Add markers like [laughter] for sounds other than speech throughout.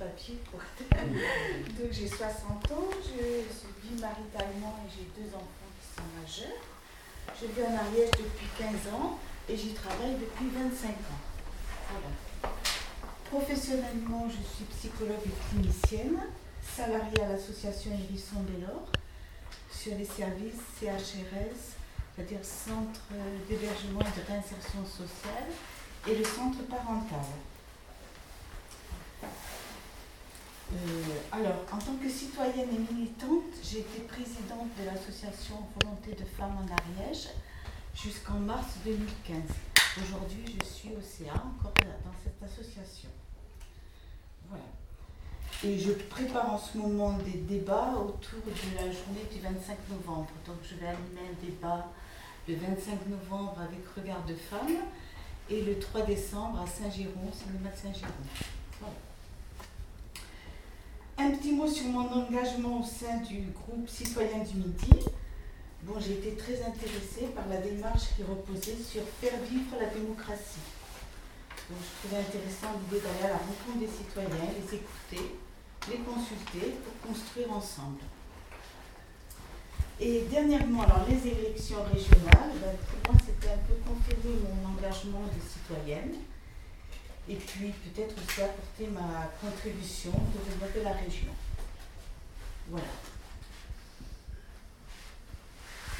papier. Donc j'ai 60 ans, je vis maritalement et j'ai deux enfants qui sont majeurs. Je vis en Ariège depuis 15 ans et j'y travaille depuis 25 ans. Voilà. Professionnellement, je suis psychologue et clinicienne, salariée à l'association Hérisson Bellor sur les services CHRS, c'est-à-dire Centre d'hébergement et de réinsertion sociale, et le centre parental. Euh, en tant que citoyenne et militante, j'ai été présidente de l'association Volonté de femmes en Ariège jusqu'en mars 2015. Aujourd'hui, je suis au CA, encore dans cette association. Voilà. Et je prépare en ce moment des débats autour de la journée du 25 novembre. Donc, je vais animer un débat le 25 novembre avec Regard de Femmes et le 3 décembre à Saint-Giron, cinéma de Saint-Giron. Petit mot sur mon engagement au sein du groupe Citoyen du Midi. Bon, j'ai été très intéressée par la démarche qui reposait sur faire vivre la démocratie. Donc, je trouvais intéressant l'idée d'aller à la rencontre des citoyens, les écouter, les consulter pour construire ensemble. Et dernièrement, alors les élections régionales, ben, pour moi c'était un peu confirmer mon engagement de citoyenne et puis peut-être aussi apporter ma contribution pour développer la région. Voilà.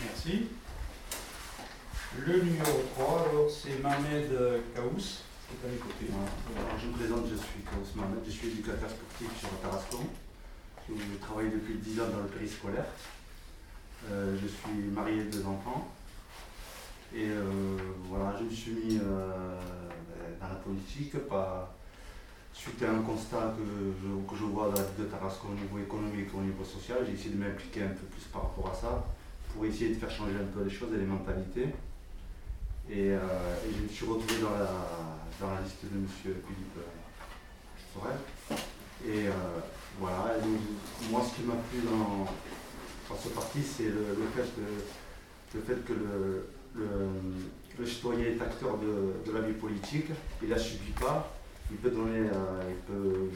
Merci. Le numéro 3, alors c'est Mohamed Kaous, qui est à mes côtés. je me présente, je suis Kaous Mohamed, je suis éducateur sportif sur Tarascon. Je travaille depuis 10 ans dans le périscolaire. Euh, je suis marié de deux enfants. Et euh, voilà, je me suis mis euh, dans la politique, pas suite à un constat que je, que je vois dans la vie de Tarascon au niveau économique et au niveau social, j'ai essayé de m'impliquer un peu plus par rapport à ça, pour essayer de faire changer un peu les choses et les mentalités. Et, euh, je me suis retrouvé dans la, dans la liste de M. Philippe Sorel. Et euh, voilà, moi ce qui m'a plu dans, ce parti, c'est le, fait, le fait que le citoyen est acteur de, la vie politique, il ne la subit pas, il peut donner, euh, il, peut,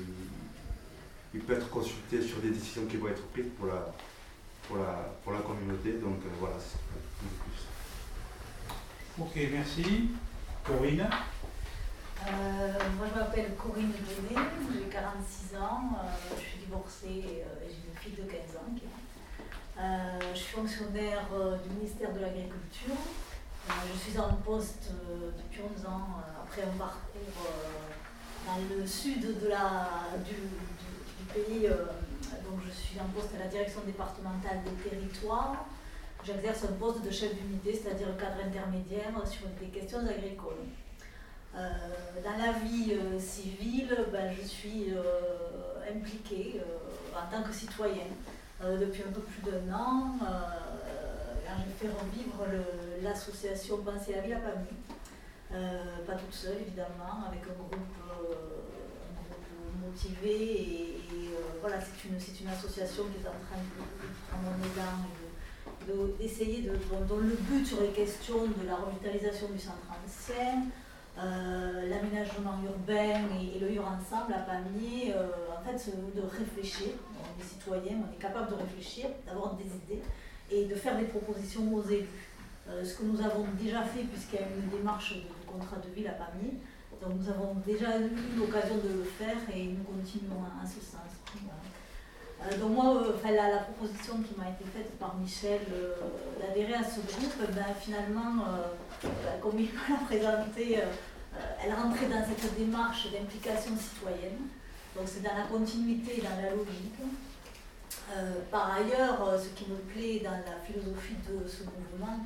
il peut être consulté sur des décisions qui vont être prises pour la, pour la, pour la communauté. Donc euh, voilà, c'est plus. Ok, merci. Corinne euh, Moi je m'appelle Corinne Denet, j'ai 46 ans, je suis divorcée et j'ai une fille de 15 ans. je suis fonctionnaire du ministère de l'Agriculture. Euh, je suis en poste euh, depuis 11 ans, euh, après un parcours dans le sud de la, du, pays. donc je suis en poste à la direction départementale des territoires. J'exerce un poste de chef d'unité, c'est-à-dire cadre intermédiaire sur des questions agricoles. dans la vie civile, ben, je suis impliquée en tant que citoyenne depuis un peu plus d'un an j'ai fait revivre l'association Penser la vie à Pamie. Euh, pas toute seule évidemment, avec un groupe, euh, motivé et, euh, voilà, c'est une, une, association qui est en train de prendre un élan d'essayer de, dont, le but sur les questions de la revitalisation du centre ancien, l'aménagement urbain et, le vivre ensemble à Pamiers, en fait, de réfléchir. On est citoyens, on est capable de réfléchir, d'avoir des idées et de faire des propositions aux élus. Euh, ce que nous avons déjà fait, puisqu'il y a une démarche de, contrat de ville à Paris, donc nous avons déjà eu l'occasion de le faire et nous continuons en, ce sens. Euh, donc moi, euh, la, proposition qui m'a été faite par Michel d'adhérer à ce groupe, ben, finalement, comme il m'a [laughs] présenté, elle rentrait dans cette démarche d'implication citoyenne. Donc c'est dans la continuité et dans la logique. Euh, par ailleurs, euh, ce qui me plaît dans la philosophie de ce mouvement,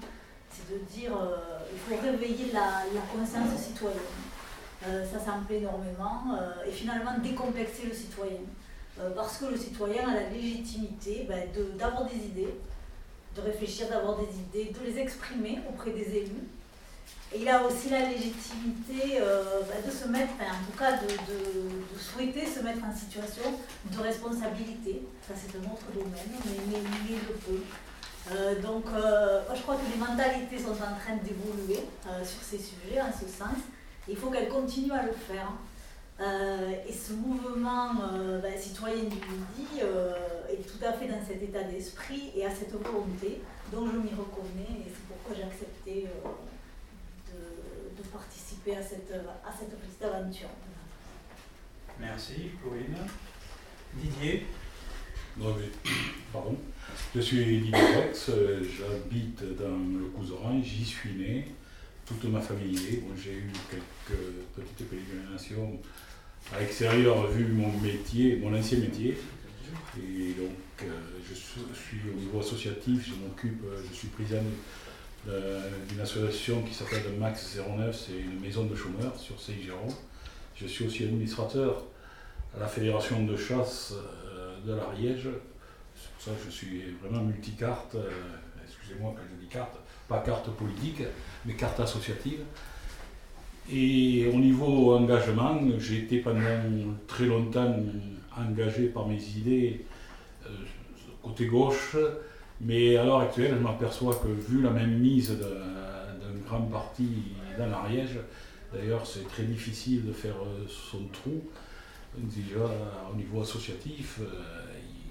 c'est de dire qu'il euh, faut réveiller la, conscience citoyenne. ça, ça me plaît énormément. et finalement, décomplexer le citoyen. parce que le citoyen a la légitimité ben, d'avoir des idées, de réfléchir, d'avoir des idées, de les exprimer auprès des élus et il a aussi la légitimité euh, bah, de se mettre, en tout cas de, souhaiter se mettre en situation de responsabilité. Ça c'est un autre domaine, mais, il le peut. Euh, donc euh, je crois que les mentalités sont en train d'évoluer sur ces sujets, en ce sens. Il faut qu'elles continuent à le faire. et ce mouvement ben, citoyen du Midi est tout à fait dans cet état d'esprit et à cette volonté, dont je m'y reconnais et c'est pourquoi j'ai accepté participer à cette, à cette petite aventure. Merci, Corinne. Didier non, mais, [coughs] pardon. Je suis Didier Rex, j'habite dans le Couserin, j'y suis né, toute ma famille Bon, J'ai eu quelques petites pérégrinations à l'extérieur vu mon métier, mon ancien métier. Et donc, euh, je suis au niveau associatif, je m'occupe, euh, je suis président d'une association qui s'appelle Max 09, c'est une maison de chômeurs sur Seigéron. Je suis aussi administrateur à la fédération de chasse euh, de l'Ariège. C'est pour ça que je suis vraiment multicarte, excusez-moi quand je dis carte, pas carte politique, mais carte associative. Et au niveau engagement, j'ai été pendant très longtemps engagé par mes idées euh, côté gauche, mais à l'heure actuelle, je m'aperçois que vu la même mise d'un grand parti dans l'Ariège, d'ailleurs c'est très difficile de faire euh, son trou. Déjà au niveau associatif, euh,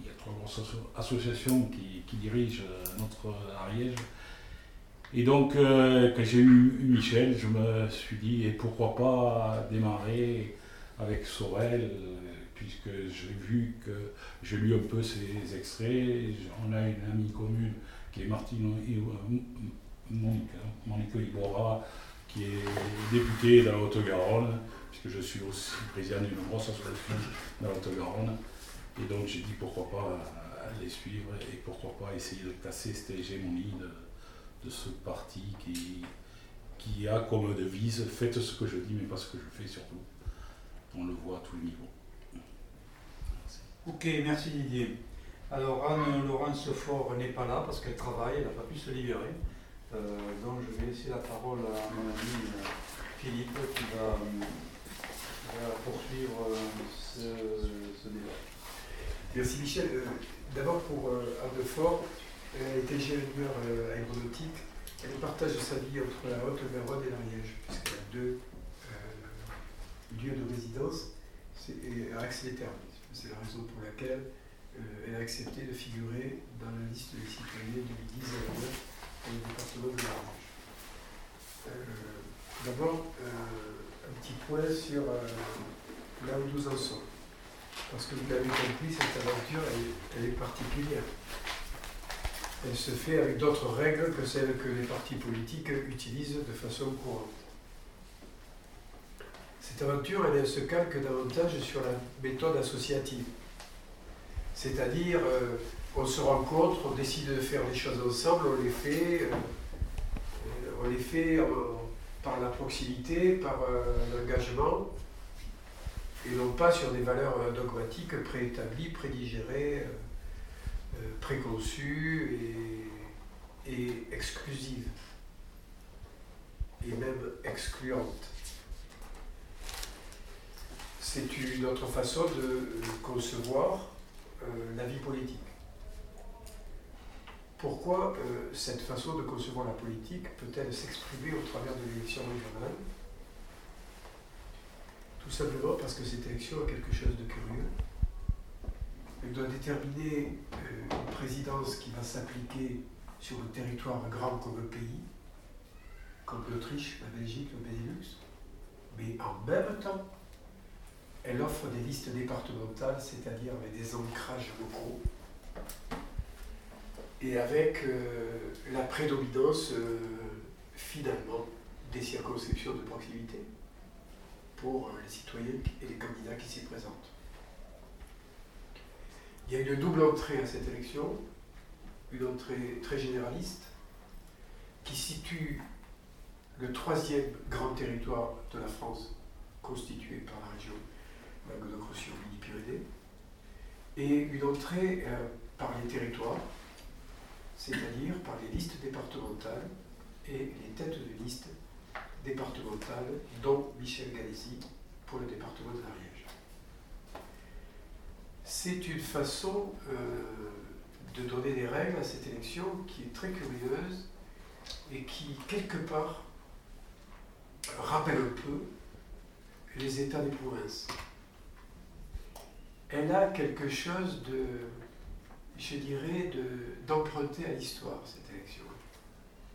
il y a trois grosses associations qui, dirigent notre Ariège et donc, euh, quand j'ai eu Michel, je me suis dit, et pourquoi pas démarrer avec Sorel, puisque j'ai vu que j'ai lu un peu ses extraits. On a une amie commune qui est Martine Monique Ibora, qui est députée dans la Haute-Garonne, puisque je suis aussi président d'une grosse association dans la Haute-Garonne. Et donc j'ai dit pourquoi pas les suivre et pourquoi pas essayer de casser cette hégémonie de, de ce parti qui, qui a comme devise faites ce que je dis, mais pas ce que je fais surtout. On le voit à tous les niveaux. Ok, merci Didier. Alors Anne-Laurence Fort n'est pas là parce qu'elle travaille, elle n'a pas pu se libérer. Euh, donc je vais laisser la parole à mon ami euh, Philippe qui va, poursuivre euh, ce, débat. Merci Michel. D'abord pour Anne Fort, elle été ingénieure aéronautique. Elle partage sa vie entre la Haute-Garonne et l'Ariège, puisqu'elle a deux lieux de résidence et axe les C'est la raison pour laquelle euh, elle a accepté de figurer dans la liste des citoyens 2010 dans le département de l'Ariège. D'abord, un petit point sur là où nous en sommes. Parce que vous l'avez compris, cette aventure, elle est particulière elle se fait avec d'autres règles que celles que les partis politiques utilisent de façon courante. Cette aventure, elle, se calque davantage sur la méthode associative. C'est-à-dire, euh, on se rencontre, on décide de faire des choses ensemble, on les fait, euh, les euh, par la proximité, par l'engagement, et non pas sur des valeurs dogmatiques préétablies, prédigérées. Euh, préconçue et, et exclusive, et même excluante. C'est une autre façon de concevoir euh, la vie politique. Pourquoi euh, cette façon de concevoir la politique peut-elle s'exprimer au travers de l'élection régionale? Tout simplement parce que cette élection a quelque chose de curieux elle doit déterminer euh, une présidence qui va s'appliquer sur le territoire grand comme le pays, comme l'Autriche, la Belgique, le Benelux, mais en même temps, elle offre des listes départementales, c'est-à-dire avec des ancrages locaux, et avec euh, la prédominance euh, finalement des circonscriptions de proximité pour les citoyens et les candidats qui s'y présentent. Il y a une double entrée à cette élection, une entrée très généraliste, qui situe le troisième grand territoire de la France, constitué par la région Et une entrée euh, par les territoires, c'est-à-dire par les listes départementales et les têtes de liste départementales, dont Michel Galési pour le département de l'Ariège c'est une façon euh, de donner des règles à cette élection qui est très curieuse et qui, quelque part, rappelle un peu les États des provinces. Elle a quelque chose de, je dirais, d'emprunté à l'histoire, cette élection.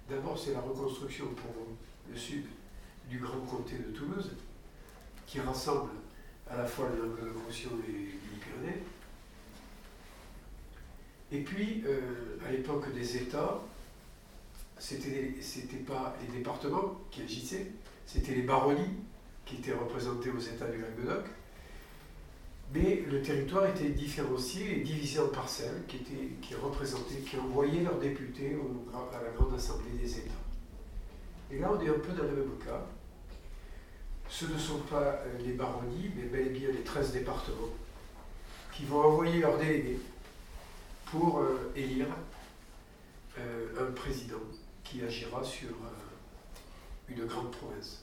D'abord, c'est la reconstruction pour le sud du grand comté de Toulouse, qui rassemble à la fois les Languedoc-Roussillon et les. Et puis, euh, à l'époque des États, c'était pas les départements qui agissaient, c'était les baronnies qui étaient représentées aux États du Languedoc. Mais le territoire était différencié et divisé en parcelles qui, étaient, qui représentaient, qui envoyaient leurs députés à la Grande Assemblée des États. Et là, on est un peu dans le même cas. Ce ne sont pas euh, les baronnies, mais bel et bien les 13 départements qui vont envoyer leurs délégués pour euh, élire euh, un président qui agira sur une grande province.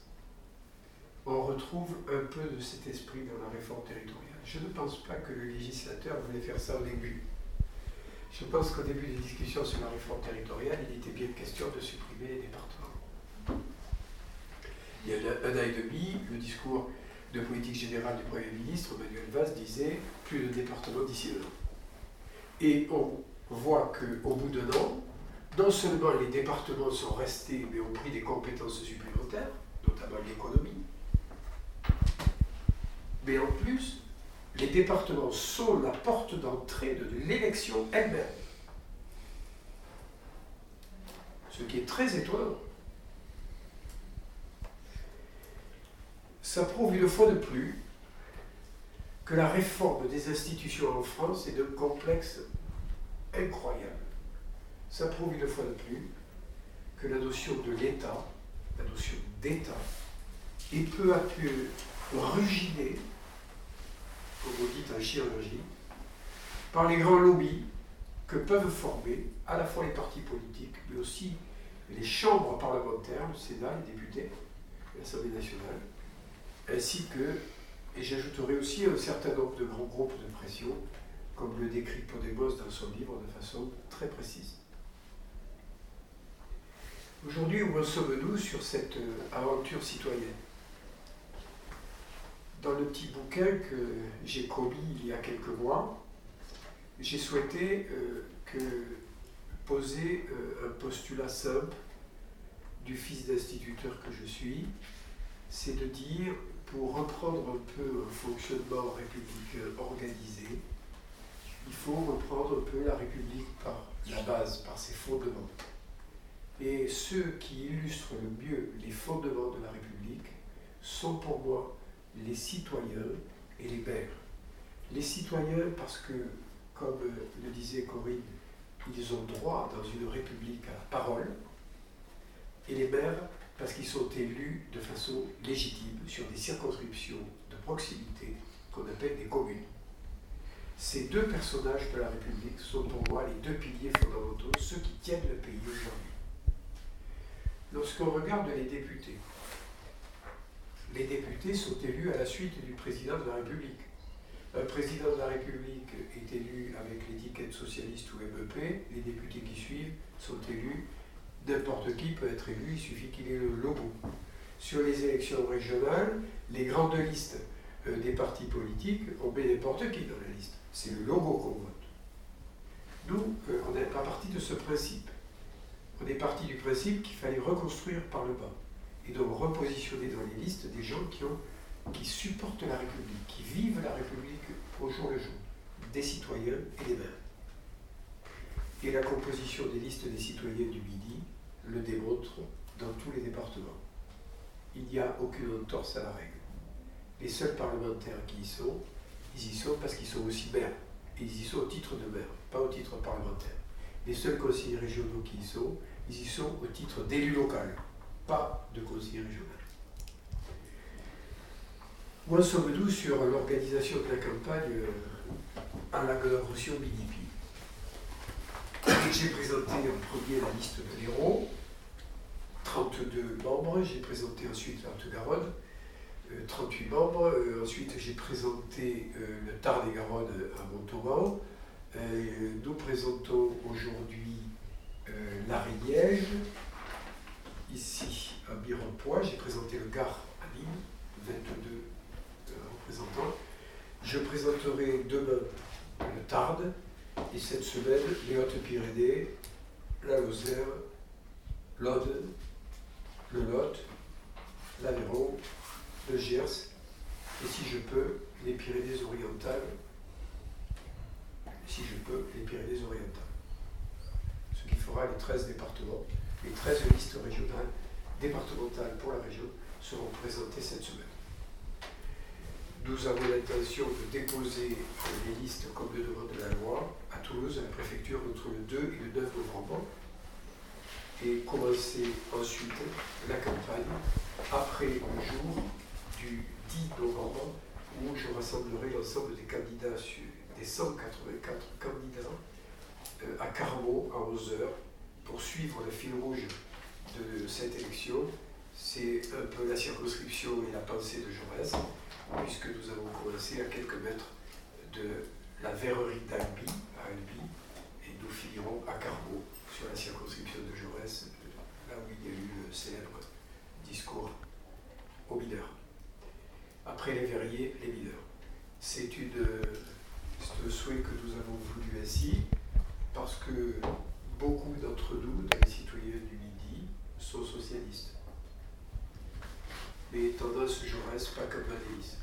On retrouve un peu de cet esprit dans la réforme territoriale. Je ne pense pas que le législateur voulait faire ça au début. Je pense qu'au début des discussions sur la réforme territoriale, il était bien question de supprimer les départements. Il y a un an et demi, le discours de politique générale du Premier ministre, Manuel Valls, disait plus de départements d'ici un an. Et on voit qu'au bout d'un an, non seulement les départements sont restés, mais ont pris des compétences supplémentaires, notamment l'économie, mais en plus, les départements sont la porte d'entrée de l'élection elle-même. Ce qui est très étonnant. Ça prouve une fois de plus que la réforme des institutions en France est d'un complexe incroyable. Ça prouve une fois de plus que la notion de l'État, la notion d'État, est peu à peu ruginée comme vous dites en chirurgie, par les grands lobbies que peuvent former à la fois les partis politiques, mais aussi les chambres parlementaires, le Sénat, les députés, l'Assemblée nationale, ainsi que, et j'ajouterai aussi un certain nombre de grands groupes de pression, comme le décrit Podemos dans son livre de façon très précise. Aujourd'hui, où en sommes-nous sur cette euh, aventure citoyenne? Dans le petit bouquin que j'ai commis il y a quelques mois, j'ai souhaité euh, poser euh, un postulat simple du fils d'instituteur que je suis, c'est de dire, pour reprendre un peu un fonctionnement républicain organisé, il faut reprendre un peu la République par la base, par ses fondements. Et ceux qui illustrent le mieux les fondements de la République sont pour moi les citoyens et les maires. Les citoyens parce que, comme le disait Corinne, ils ont droit dans une république à la parole, et les maires parce qu'ils sont élus de façon légitime sur des circonscriptions de proximité qu'on appelle des communes. Ces deux personnages de la République sont pour moi les deux piliers fondamentaux, ceux qui tiennent le pays aujourd'hui. Lorsqu'on regarde les députés, les députés sont élus à la suite du président de la République. Un président de la République est élu avec l'étiquette socialiste ou MEP, les députés qui suivent sont élus, n'importe qui peut être élu, il suffit qu'il ait le logo. Sur les élections régionales, les grandes listes euh, des partis politiques, on met n'importe qui dans la liste. C'est le logo qu'on vote. Nous, euh, on n'est pas parti de ce principe. On est parti du principe qu'il fallait reconstruire par le bas et donc repositionner dans les listes des gens qui, supportent la République, qui vivent la République au jour le jour, des citoyens et des maires. Et la composition des listes des citoyens du Midi le démontre dans tous les départements. Il n'y a aucune entorse à la règle. Les seuls parlementaires qui y sont, ils y sont parce qu'ils sont aussi maires. Ils y sont au titre de maire, pas au titre parlementaire. Les seuls conseillers régionaux qui y sont, ils y sont au titre d'élu local pas de conseiller régional. Moi, sommes-nous sur l'organisation de la campagne euh, à la roussillon Minipi J'ai présenté en premier la liste de l'Hérault, 32 membres, j'ai présenté ensuite la Haute-Garonne, 38 euh, membres, euh, ensuite j'ai présenté le Tarn-et-Garonne à Montauban, nous présentons aujourd'hui l'Ariège, ici à Mirepoix. J'ai présenté le Gard à Nîmes, 22 Je présenterai demain le Tarde et cette semaine les Hautes-Pyrénées, la Lozère, l'Aude, le Lot, l'Aveyron, le Gers et si je peux, les Pyrénées-Orientales, si je peux, les Pyrénées-Orientales. Ce qui fera les 13 départements, les 13 listes régionales, départementales pour la région, seront présentées cette semaine. Nous avons l'intention de déposer les listes comme le demande de la loi à Toulouse, à la préfecture, entre le 2 et le 9 novembre, et commencer ensuite la campagne après le jour du 10 novembre où je rassemblerai l'ensemble des candidats, des 184 candidats euh, à Carmaux à 11h pour suivre le fil rouge de cette élection. C'est un peu la circonscription et la pensée de Jaurès, puisque nous avons commencé à quelques mètres de la verrerie d'Albi, à Albi, et nous finirons à Carmaux, sur la circonscription de Jaurès, là où il y a eu le célèbre discours aux mineurs. Après les verriers, les mineurs. C'est un souhait que nous avons voulu ainsi, parce que beaucoup d'entre nous, les citoyens du Midi, sont socialistes. Mais tendance Jaurès, pas comme Manélis.